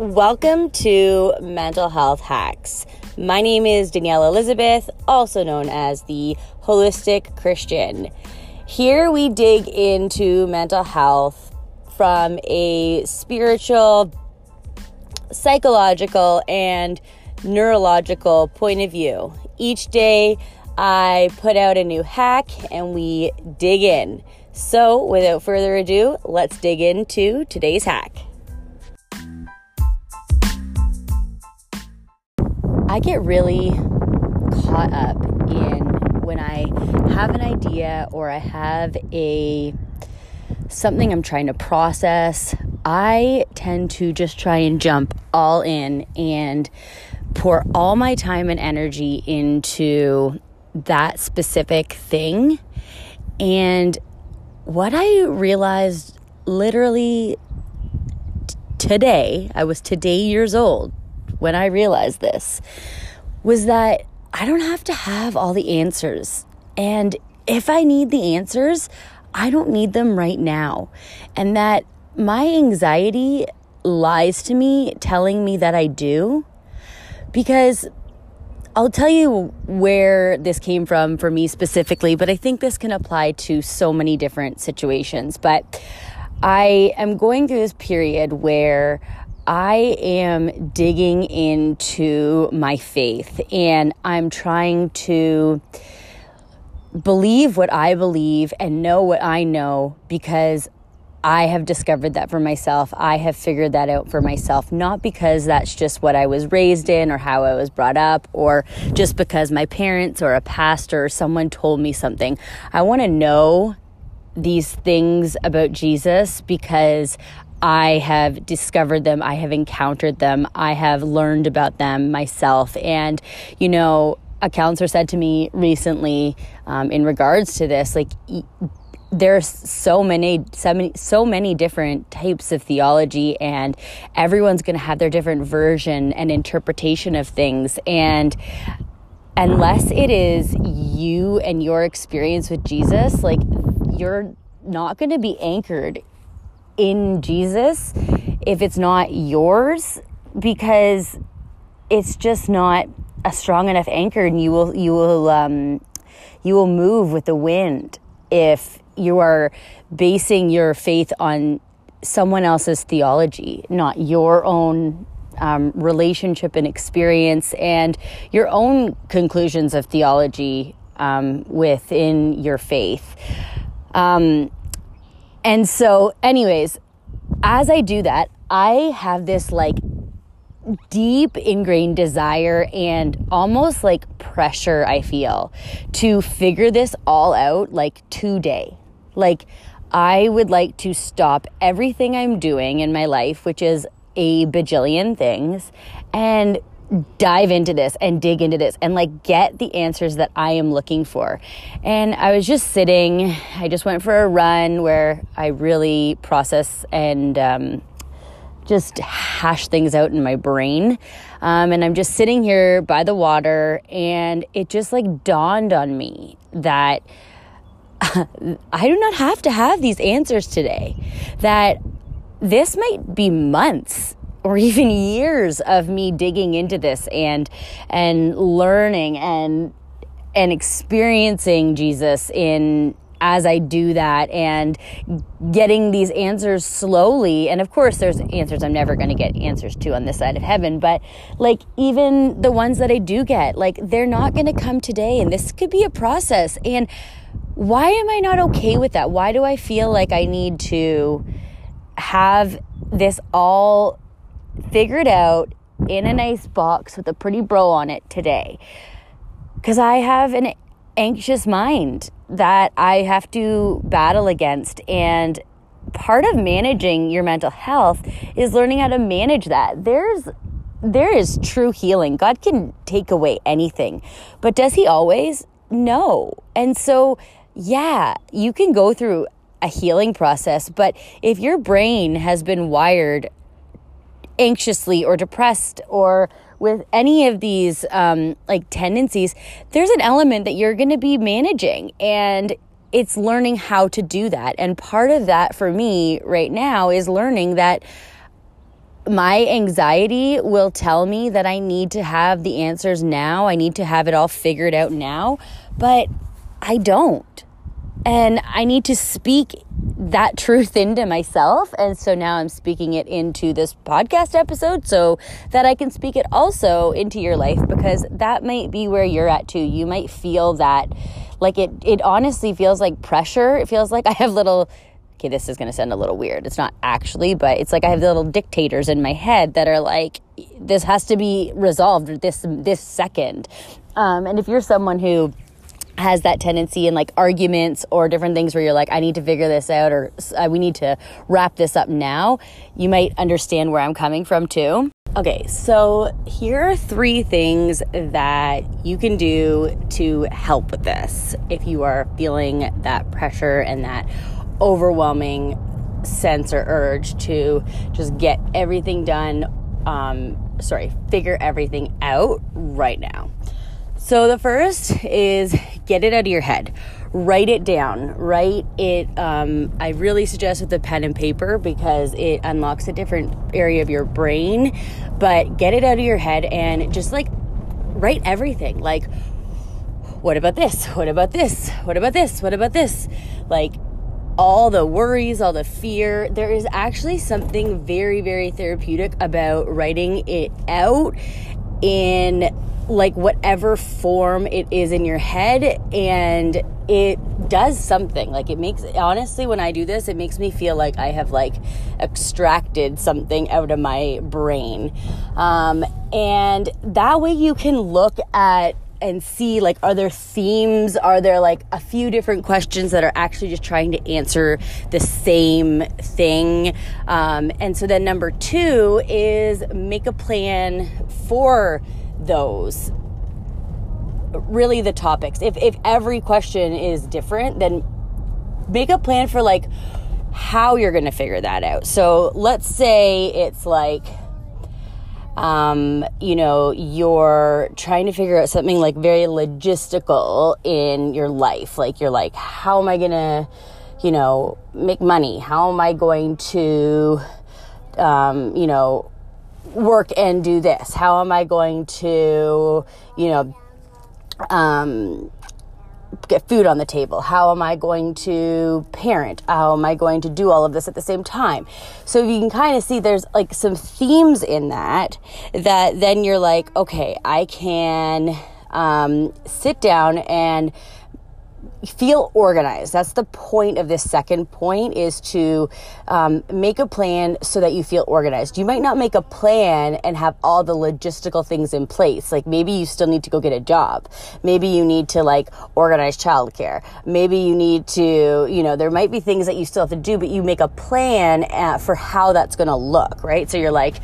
Welcome to Mental Health Hacks. My name is Danielle Elizabeth, also known as the Holistic Christian. Here we dig into mental health from a spiritual, psychological, and neurological point of view. Each day I put out a new hack and we dig in. So, without further ado, let's dig into today's hack. I get really caught up in when I have an idea or I have a something I'm trying to process. I tend to just try and jump all in and pour all my time and energy into that specific thing. And what I realized literally t- today, I was today years old when I realized this was that I don't have to have all the answers. And if I need the answers, I don't need them right now. And that my anxiety lies to me, telling me that I do. Because I'll tell you where this came from for me specifically, but I think this can apply to so many different situations. But I am going through this period where I am digging into my faith and I'm trying to believe what I believe and know what I know because I have discovered that for myself. I have figured that out for myself, not because that's just what I was raised in or how I was brought up or just because my parents or a pastor or someone told me something. I want to know these things about Jesus because I have discovered them, I have encountered them, I have learned about them myself. And, you know, a counselor said to me recently um, in regards to this, like, there's so many, so many, so many different types of theology, and everyone's going to have their different version and interpretation of things. And unless it is you and your experience with Jesus, like, you're not going to be anchored in Jesus if it's not yours because it's just not a strong enough anchor and you will you will um, you will move with the wind if you are basing your faith on someone else's theology not your own um, relationship and experience and your own conclusions of theology um, within your faith. Um, and so, anyways, as I do that, I have this like deep ingrained desire and almost like pressure I feel to figure this all out like today. Like, I would like to stop everything I'm doing in my life, which is a bajillion things, and dive into this and dig into this and like get the answers that I am looking for. And I was just sitting, I just went for a run where I really process and um, just hash things out in my brain. Um, and I'm just sitting here by the water, and it just like dawned on me that I do not have to have these answers today. That this might be months or even years of me digging into this and and learning and and experiencing Jesus in as I do that and getting these answers slowly. And of course, there's answers I'm never going to get answers to on this side of heaven, but like even the ones that I do get, like they're not going to come today. And this could be a process. And why am I not okay with that? Why do I feel like I need to have this all figured out in a nice box with a pretty bro on it today. Because I have an anxious mind that I have to battle against. And part of managing your mental health is learning how to manage that. There's there is true healing. God can take away anything. But does he always? No. And so, yeah, you can go through a healing process, but if your brain has been wired anxiously or depressed or with any of these um, like tendencies, there's an element that you're going to be managing. And it's learning how to do that. And part of that for me right now is learning that my anxiety will tell me that I need to have the answers now. I need to have it all figured out now, but I don't. And I need to speak that truth into myself. And so now I'm speaking it into this podcast episode so that I can speak it also into your life because that might be where you're at too. You might feel that like it it honestly feels like pressure. It feels like I have little okay, this is going to sound a little weird. It's not actually, but it's like I have little dictators in my head that are like this has to be resolved this this second. Um, and if you're someone who has that tendency in like arguments or different things where you're like, I need to figure this out or uh, we need to wrap this up now, you might understand where I'm coming from too. Okay, so here are three things that you can do to help with this if you are feeling that pressure and that overwhelming sense or urge to just get everything done. Um, sorry, figure everything out right now. So the first is get it out of your head. Write it down. Write it. Um, I really suggest with a pen and paper because it unlocks a different area of your brain. But get it out of your head and just like write everything. Like, what about this? What about this? What about this? What about this? Like, all the worries, all the fear. There is actually something very, very therapeutic about writing it out in like whatever form it is in your head and it does something. Like it makes honestly when i do this it makes me feel like i have like extracted something out of my brain. Um, and that way you can look at and see like are there themes? Are there like a few different questions that are actually just trying to answer the same thing? Um, and so then number two is make a plan for those really the topics if if every question is different then make a plan for like how you're going to figure that out so let's say it's like um, you know, you're trying to figure out something like very logistical in your life. Like, you're like, how am I going to, you know, make money? How am I going to, um, you know, work and do this? How am I going to, you know, um, get food on the table? How am I going to parent? How am I going to do all of this at the same time? So you can kind of see there's like some themes in that that then you're like, okay, I can um, sit down and feel organized. That's the point of this second point is to um, make a plan so that you feel organized. You might not make a plan and have all the logistical things in place. Like maybe you still need to go get a job. Maybe you need to like organize childcare. Maybe you need to you know there might be things that you still have to do but you make a plan at, uh, for how that's going to look right? So you're like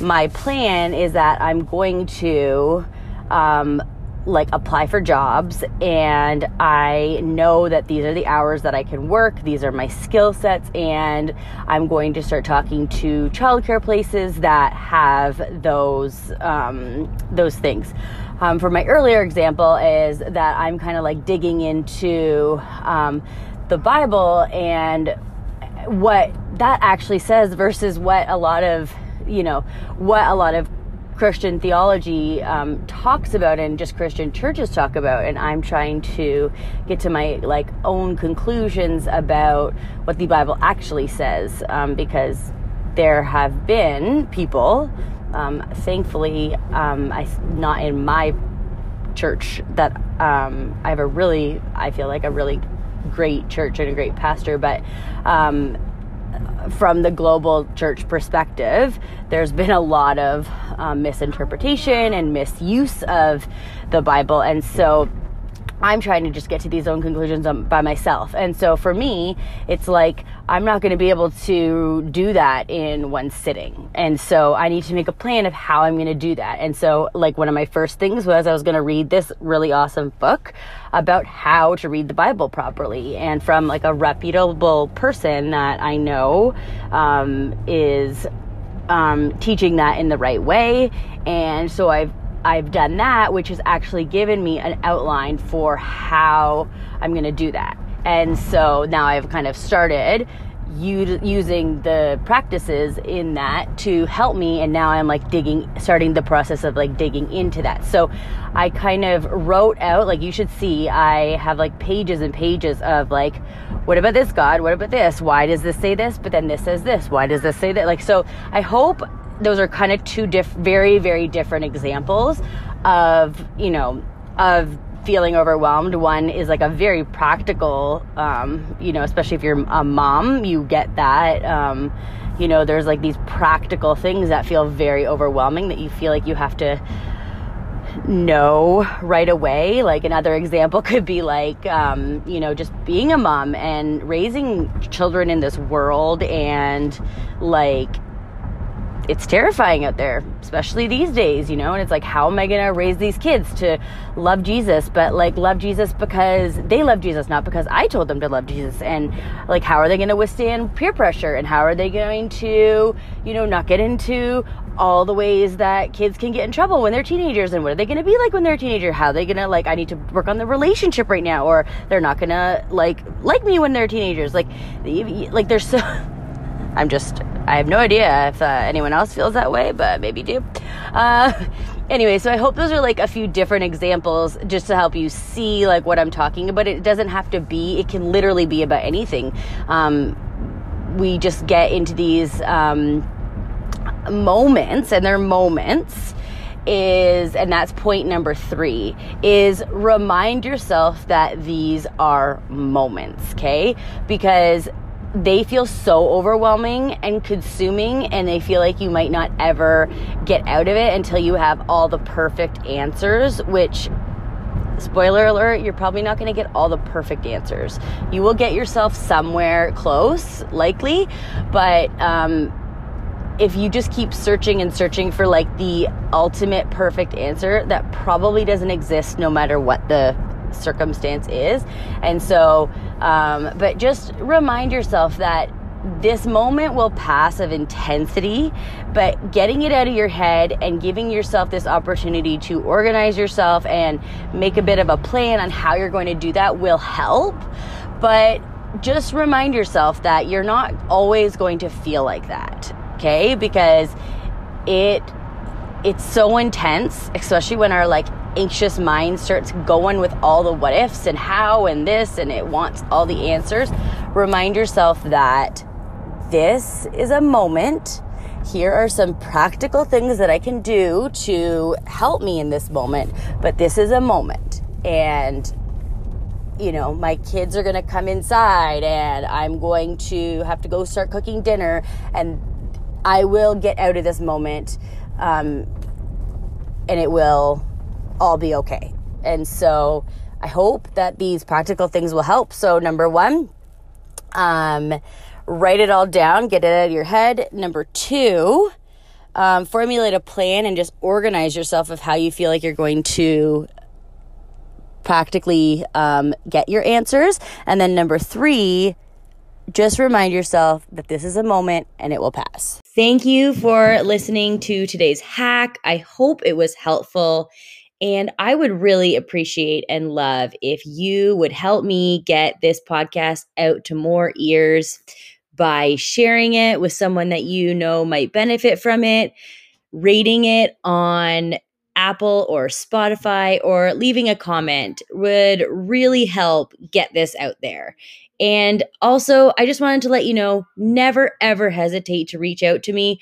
my plan is that i'm going to um, like apply for jobs and I know that these are the hours that I can work, these are my skill sets, and I'm going to start talking to childcare places that have those um, those things. Um, for my earlier example is that I'm kind of like digging into um, the Bible and what that actually says versus what a lot of you know what a lot of Christian theology um, talks about and just Christian churches talk about, and I'm trying to get to my like own conclusions about what the Bible actually says, um, because there have been people, um, thankfully, um, I not in my church that um, I have a really, I feel like a really great church and a great pastor, but um, from the global church perspective, there's been a lot of um, misinterpretation and misuse of the Bible. And so I'm trying to just get to these own conclusions by myself. And so for me, it's like I'm not going to be able to do that in one sitting. And so I need to make a plan of how I'm going to do that. And so, like, one of my first things was I was going to read this really awesome book about how to read the Bible properly and from like a reputable person that I know um, is um, teaching that in the right way. And so I've I've done that, which has actually given me an outline for how I'm going to do that. And so now I've kind of started using the practices in that to help me and now i'm like digging starting the process of like digging into that. So i kind of wrote out like you should see i have like pages and pages of like what about this god? What about this? Why does this say this? But then this says this. Why does this say that? Like so i hope those are kind of two diff- very very different examples of you know of feeling overwhelmed. One is like a very practical, um, you know, especially if you're a mom, you get that. Um, you know, there's like these practical things that feel very overwhelming that you feel like you have to know right away. Like another example could be like, um, you know, just being a mom and raising children in this world and like it's terrifying out there, especially these days, you know? And it's like, how am I going to raise these kids to love Jesus, but like love Jesus because they love Jesus, not because I told them to love Jesus? And like, how are they going to withstand peer pressure? And how are they going to, you know, not get into all the ways that kids can get in trouble when they're teenagers? And what are they going to be like when they're a teenager? How are they going to, like, I need to work on the relationship right now, or they're not going to, like, like me when they're teenagers? Like, like, there's so. I'm just, I have no idea if uh, anyone else feels that way, but maybe do. Uh, anyway, so I hope those are like a few different examples just to help you see like what I'm talking about. It doesn't have to be, it can literally be about anything. Um, we just get into these um, moments, and they're moments is and that's point number 3 is remind yourself that these are moments okay because they feel so overwhelming and consuming and they feel like you might not ever get out of it until you have all the perfect answers which spoiler alert you're probably not going to get all the perfect answers. You will get yourself somewhere close likely but um, if you just keep searching and searching for like the ultimate perfect answer that probably doesn't exist no matter what the circumstance is. And so, um, but just remind yourself that this moment will pass of intensity, but getting it out of your head and giving yourself this opportunity to organize yourself and make a bit of a plan on how you're going to do that will help. But just remind yourself that you're not always going to feel like that, okay? Because it it's so intense, especially when our like anxious mind starts going with all the what ifs and how and this and it wants all the answers, remind yourself that this is a moment. Here are some practical things that I can do to help me in this moment, but this is a moment. And you know, my kids are going to come inside and I'm going to have to go start cooking dinner and I will get out of this moment um, and it will all be okay. And so I hope that these practical things will help. So, number one, um, write it all down, get it out of your head. Number two, um, formulate a plan and just organize yourself of how you feel like you're going to practically um, get your answers. And then number three, just remind yourself that this is a moment and it will pass. Thank you for listening to today's hack. I hope it was helpful. And I would really appreciate and love if you would help me get this podcast out to more ears by sharing it with someone that you know might benefit from it, rating it on Apple or Spotify, or leaving a comment would really help get this out there. And also, I just wanted to let you know never ever hesitate to reach out to me.